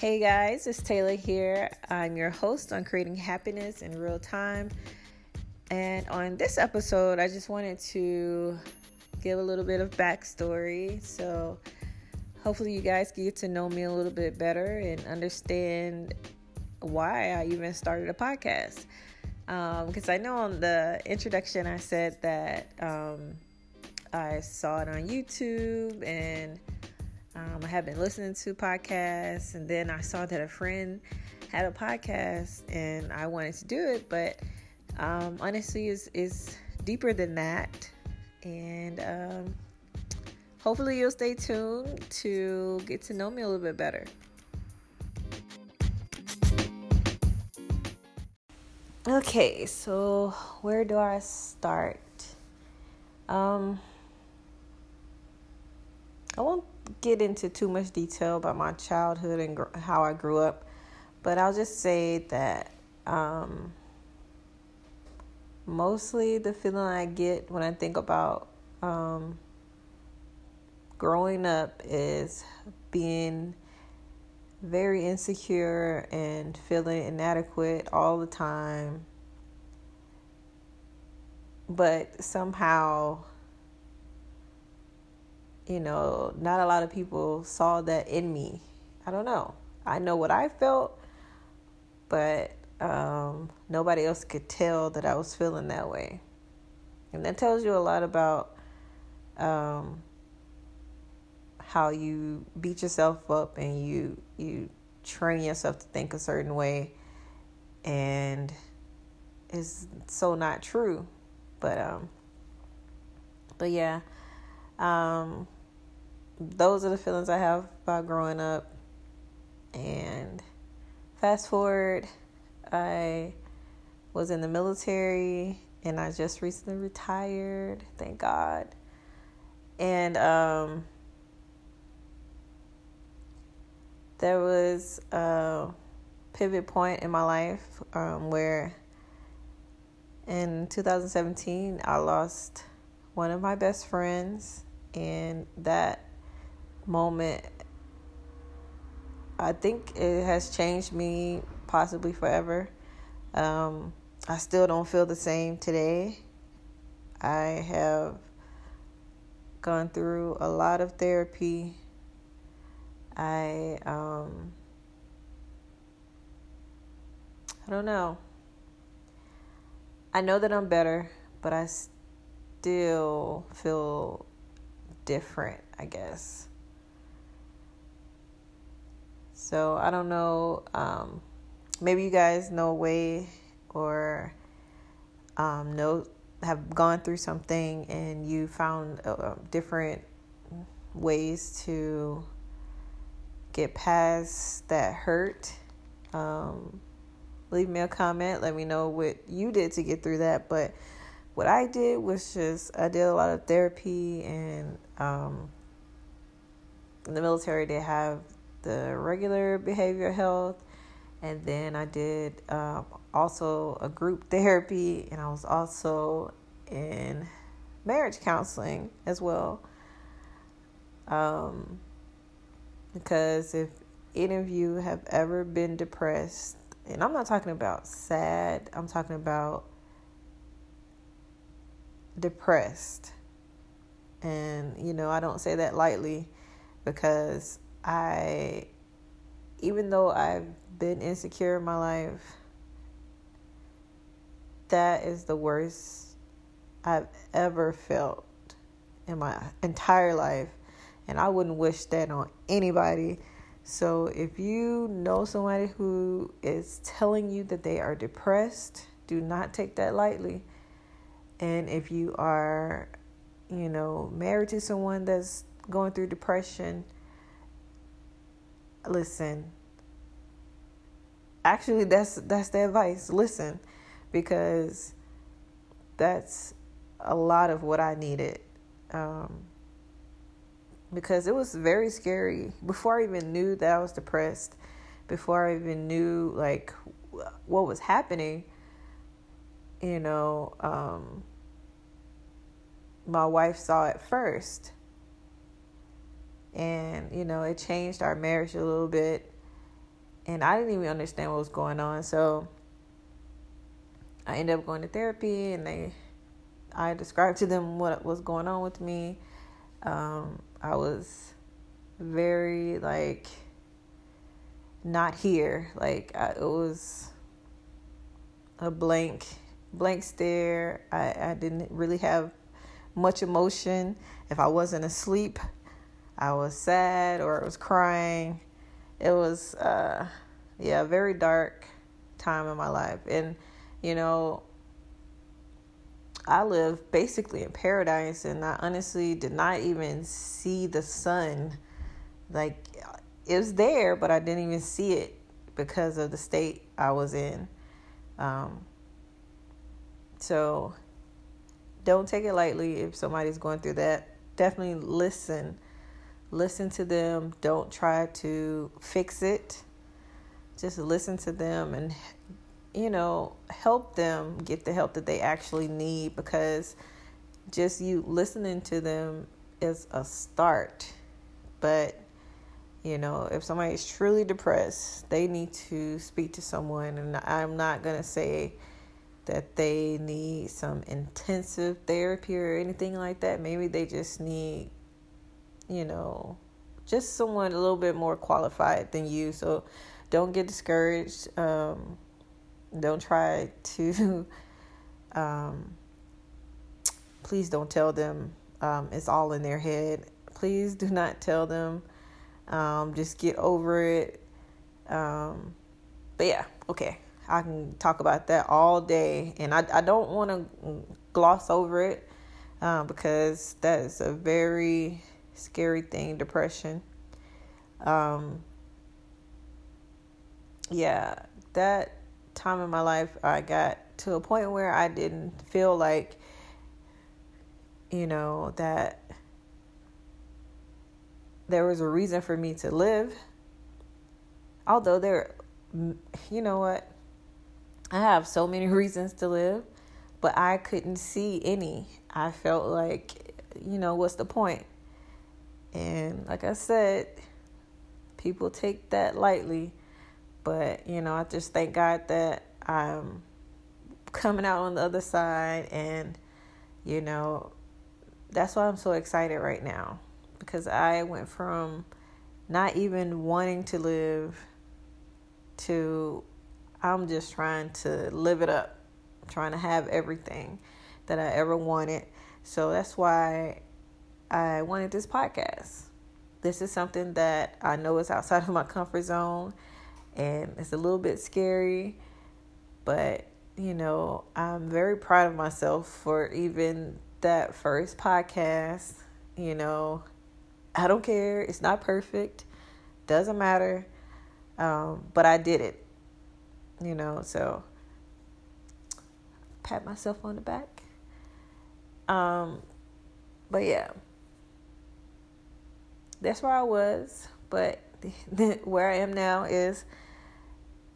Hey guys, it's Taylor here. I'm your host on creating happiness in real time. And on this episode, I just wanted to give a little bit of backstory. So, hopefully, you guys get to know me a little bit better and understand why I even started a podcast. Because um, I know on the introduction, I said that um, I saw it on YouTube and um, I have been listening to podcasts, and then I saw that a friend had a podcast, and I wanted to do it. But um, honestly, is is deeper than that, and um, hopefully you'll stay tuned to get to know me a little bit better. Okay, so where do I start? Um, I won't get into too much detail about my childhood and gr- how I grew up, but I'll just say that um, mostly the feeling I get when I think about um, growing up is being very insecure and feeling inadequate all the time. But somehow you know, not a lot of people saw that in me. I don't know. I know what I felt, but um, nobody else could tell that I was feeling that way. And that tells you a lot about um, how you beat yourself up and you you train yourself to think a certain way, and it's so not true. But um, but yeah, um, those are the feelings I have about growing up. And fast forward, I was in the military and I just recently retired, thank God. And um, there was a pivot point in my life um, where in 2017 I lost one of my best friends, and that moment, I think it has changed me possibly forever. Um, I still don't feel the same today. I have gone through a lot of therapy. I um I don't know. I know that I'm better, but I still feel different, I guess. So I don't know. Um, maybe you guys know a way or um, know have gone through something and you found uh, different ways to get past that hurt. Um, leave me a comment. Let me know what you did to get through that. But what I did was just I did a lot of therapy and um, in the military they have the regular behavioral health, and then I did um, also a group therapy, and I was also in marriage counseling as well. Um, because if any of you have ever been depressed, and I'm not talking about sad, I'm talking about depressed. And, you know, I don't say that lightly because I, even though I've been insecure in my life, that is the worst I've ever felt in my entire life. And I wouldn't wish that on anybody. So if you know somebody who is telling you that they are depressed, do not take that lightly. And if you are, you know, married to someone that's going through depression, listen. Actually, that's that's the advice. Listen, because that's a lot of what I needed. Um, because it was very scary before I even knew that I was depressed. Before I even knew like what was happening, you know, um, my wife saw it first and you know it changed our marriage a little bit and I didn't even understand what was going on. So I ended up going to therapy, and they, I described to them what was going on with me. Um, I was very like not here. Like I, it was a blank, blank stare. I, I didn't really have much emotion. If I wasn't asleep, I was sad or I was crying. It was, uh, yeah, a very dark time in my life. And, you know, I live basically in paradise, and I honestly did not even see the sun. Like, it was there, but I didn't even see it because of the state I was in. Um, so, don't take it lightly if somebody's going through that. Definitely listen. Listen to them. Don't try to fix it. Just listen to them and, you know, help them get the help that they actually need because just you listening to them is a start. But, you know, if somebody is truly depressed, they need to speak to someone. And I'm not going to say, that they need some intensive therapy or anything like that. Maybe they just need, you know, just someone a little bit more qualified than you. So don't get discouraged. Um, don't try to, um, please don't tell them um, it's all in their head. Please do not tell them. Um, just get over it. Um, but yeah, okay. I can talk about that all day, and I I don't want to gloss over it uh, because that is a very scary thing. Depression. Um. Yeah, that time in my life, I got to a point where I didn't feel like, you know, that there was a reason for me to live. Although there, you know what, I have so many reasons to live, but I couldn't see any. I felt like, you know, what's the point? And like I said, people take that lightly, but you know, I just thank God that I'm coming out on the other side and you know, that's why I'm so excited right now because I went from not even wanting to live to I'm just trying to live it up, trying to have everything that I ever wanted. So that's why I wanted this podcast. This is something that I know is outside of my comfort zone and it's a little bit scary, but you know, I'm very proud of myself for even that first podcast. You know, I don't care, it's not perfect, doesn't matter, um, but I did it you know, so pat myself on the back. Um, but yeah, that's where I was. But where I am now is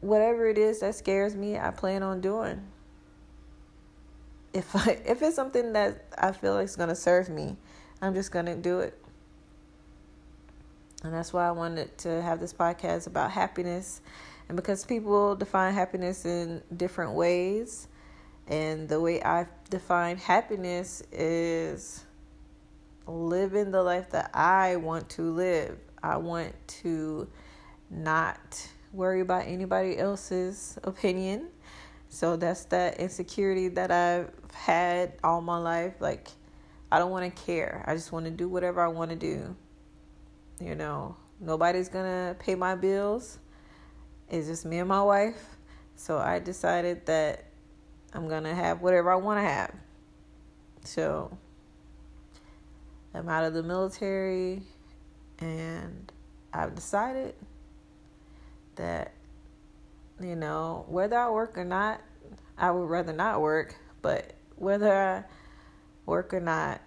whatever it is that scares me, I plan on doing. If I, if it's something that I feel like is gonna serve me, I'm just gonna do it. And that's why I wanted to have this podcast about happiness and because people define happiness in different ways, and the way I define happiness is living the life that I want to live. I want to not worry about anybody else's opinion. So that's that insecurity that I've had all my life. Like, I don't want to care. I just want to do whatever I want to do. You know, nobody's going to pay my bills. It's just me and my wife. So I decided that I'm going to have whatever I want to have. So I'm out of the military and I've decided that, you know, whether I work or not, I would rather not work, but whether I work or not,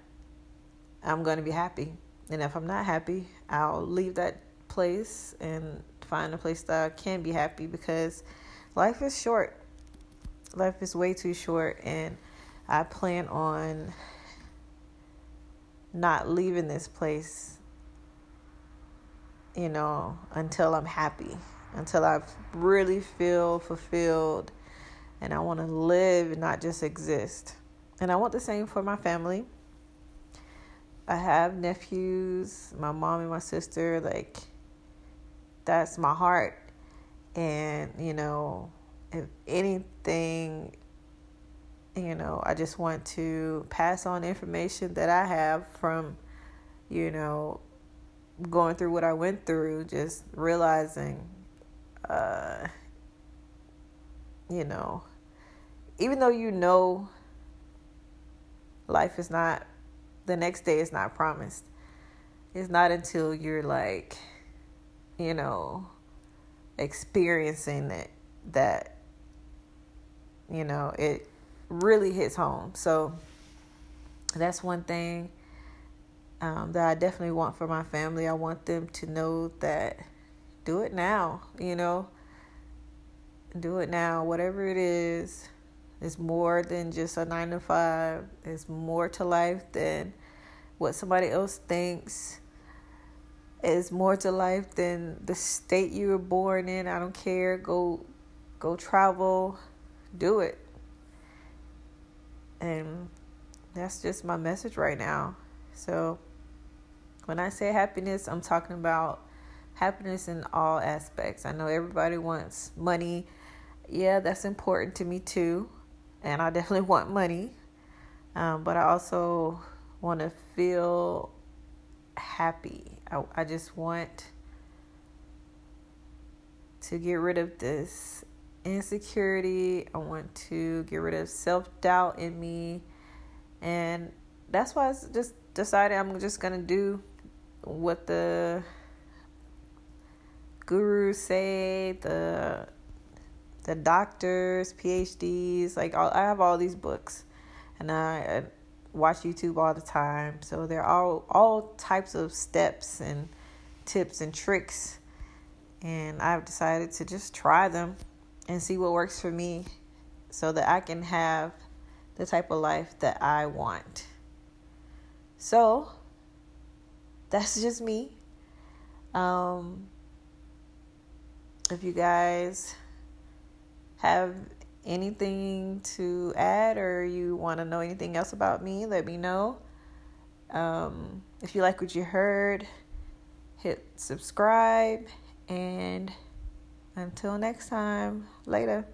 I'm going to be happy. And if I'm not happy, I'll leave that place and find a place that I can be happy because life is short. Life is way too short, and I plan on not leaving this place, you know, until I'm happy. until I really feel fulfilled and I want to live and not just exist. And I want the same for my family. I have nephews, my mom and my sister, like that's my heart. And, you know, if anything, you know, I just want to pass on information that I have from, you know, going through what I went through, just realizing, uh, you know, even though you know life is not, the next day is not promised, it's not until you're like, you know, experiencing it that, you know, it really hits home. So that's one thing um, that I definitely want for my family. I want them to know that do it now, you know, do it now, whatever it is. It's more than just a nine to five. It's more to life than what somebody else thinks. It's more to life than the state you were born in. I don't care. Go go travel. Do it. And that's just my message right now. So when I say happiness, I'm talking about happiness in all aspects. I know everybody wants money. Yeah, that's important to me too and I definitely want money. Um, but I also want to feel happy. I, I just want to get rid of this insecurity. I want to get rid of self doubt in me. And that's why I just decided I'm just going to do what the gurus say, the the doctors, PhDs, like all, I have all these books, and I, I watch YouTube all the time. So there are all types of steps and tips and tricks, and I've decided to just try them and see what works for me, so that I can have the type of life that I want. So that's just me. Um, if you guys have anything to add or you want to know anything else about me, let me know. Um, if you like what you heard, hit subscribe. And until next time, later.